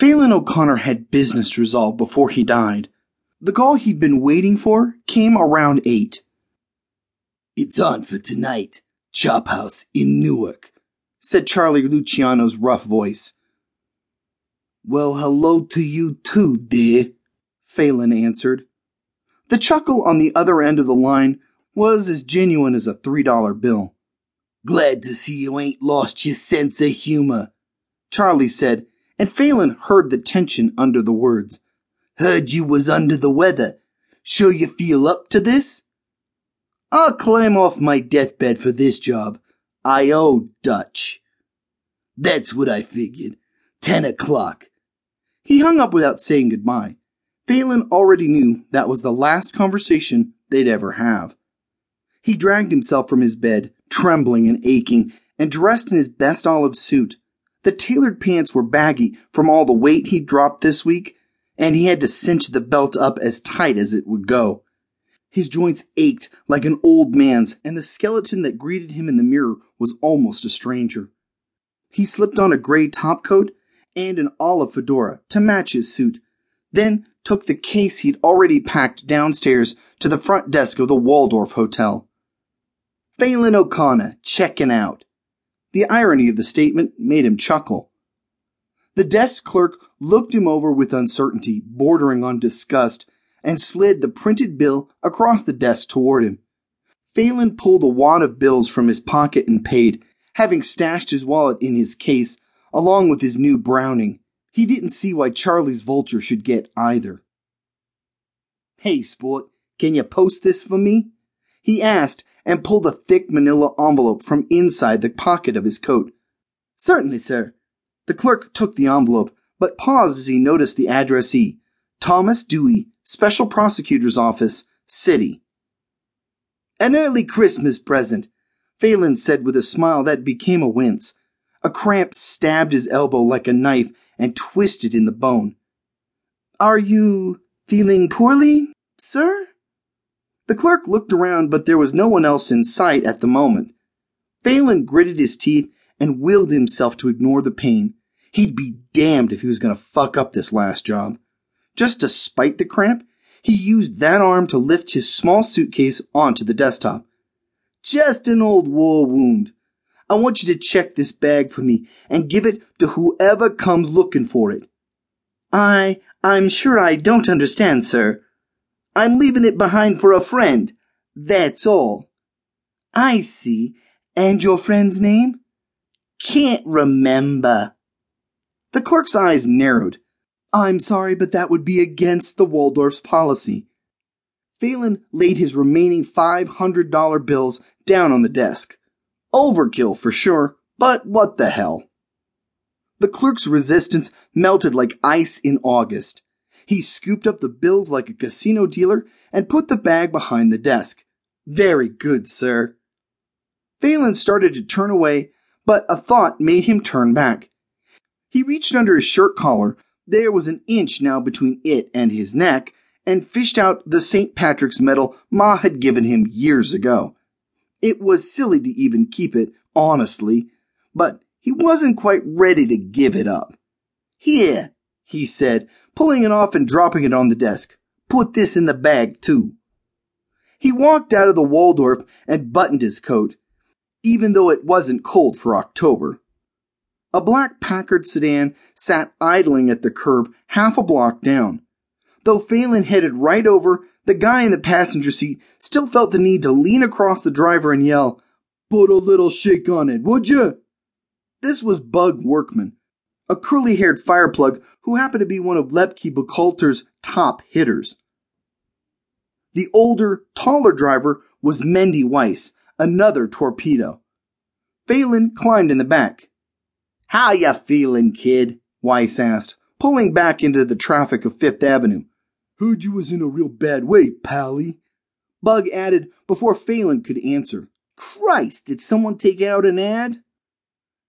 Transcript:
Faolan O'Connor had business to resolve before he died. The call he'd been waiting for came around 8. It's on for tonight. Chop House in Newark, said Charlie Luciano's rough voice. Well, hello to you too, dear, Faolan answered. The chuckle on the other end of the line was as genuine as a $3 bill. Glad to see you ain't lost your sense of humor, Charlie said, and Faolan heard the tension under the words. Heard you was under the weather. Sure you feel up to this? I'll climb off my deathbed for this job. I owe Dutch. That's what I figured. Ten o'clock. He hung up without saying goodbye. Faolan already knew that was the last conversation they'd ever have. He dragged himself from his bed, trembling and aching, and dressed in his best olive suit. The tailored pants were baggy from all the weight he'd dropped this week, and he had to cinch the belt up as tight as it would go. His joints ached like an old man's, and the skeleton that greeted him in the mirror was almost a stranger. He slipped on a gray topcoat and an olive fedora to match his suit, then took the case he'd already packed downstairs to the front desk of the Waldorf Hotel. Faolan O'Connor, checking out. The irony of the statement made him chuckle. The desk clerk looked him over with uncertainty, bordering on disgust, and slid the printed bill across the desk toward him. Faolan pulled a wad of bills from his pocket and paid, having stashed his wallet in his case, along with his new Browning. He didn't see why Charlie's vulture should get either. Hey, sport, can you post this for me? He asked and pulled a thick manila envelope from inside the pocket of his coat. Certainly, sir. The clerk took the envelope, but paused as he noticed the addressee Thomas Dewey, Special Prosecutor's Office, City. An early Christmas present, Faolan said with a smile that became a wince. A cramp stabbed his elbow like a knife and twisted in the bone. Are you feeling poorly, sir? The clerk looked around, but there was no one else in sight at the moment. Faolan gritted his teeth and willed himself to ignore the pain. He'd be damned if he was going to fuck up this last job. Just to spite the cramp, he used that arm to lift his small suitcase onto the desktop. Just an old war wound. I want you to check this bag for me and give it to whoever comes looking for it. I, I'm sure I don't understand, sir, I'm leaving it behind for a friend. That's all. I see. And your friend's name? Can't remember. The clerk's eyes narrowed. I'm sorry, but that would be against the Waldorf's policy. Faolan laid his remaining $500 bills down on the desk. Overkill for sure, but what the hell? The clerk's resistance melted like ice in August. He scooped up the bills like a casino dealer and put the bag behind the desk. Very good, sir. Faolan started to turn away, but a thought made him turn back. He reached under his shirt collar, there was an inch now between it and his neck, and fished out the St. Patrick's medal Ma had given him years ago. It was silly to even keep it, honestly, but he wasn't quite ready to give it up. Here, he said, pulling it off and dropping it on the desk. Put this in the bag, too. He walked out of the Waldorf and buttoned his coat, even though it wasn't cold for October. A black Packard sedan sat idling at the curb half a block down. Though Faolan headed right over, the guy in the passenger seat still felt the need to lean across the driver and yell, Put a little shake on it, would you? This was Bug Workman, a curly haired fireplug who happened to be one of Lepke Buchalter's top hitters. The older, taller driver was Mendy Weiss, another torpedo. Faolan climbed in the back. How ya feelin', kid? Weiss asked, pulling back into the traffic of Fifth Avenue. Heard you was in a real bad way, Pally. Bug added before Faolan could answer. Christ, did someone take out an ad?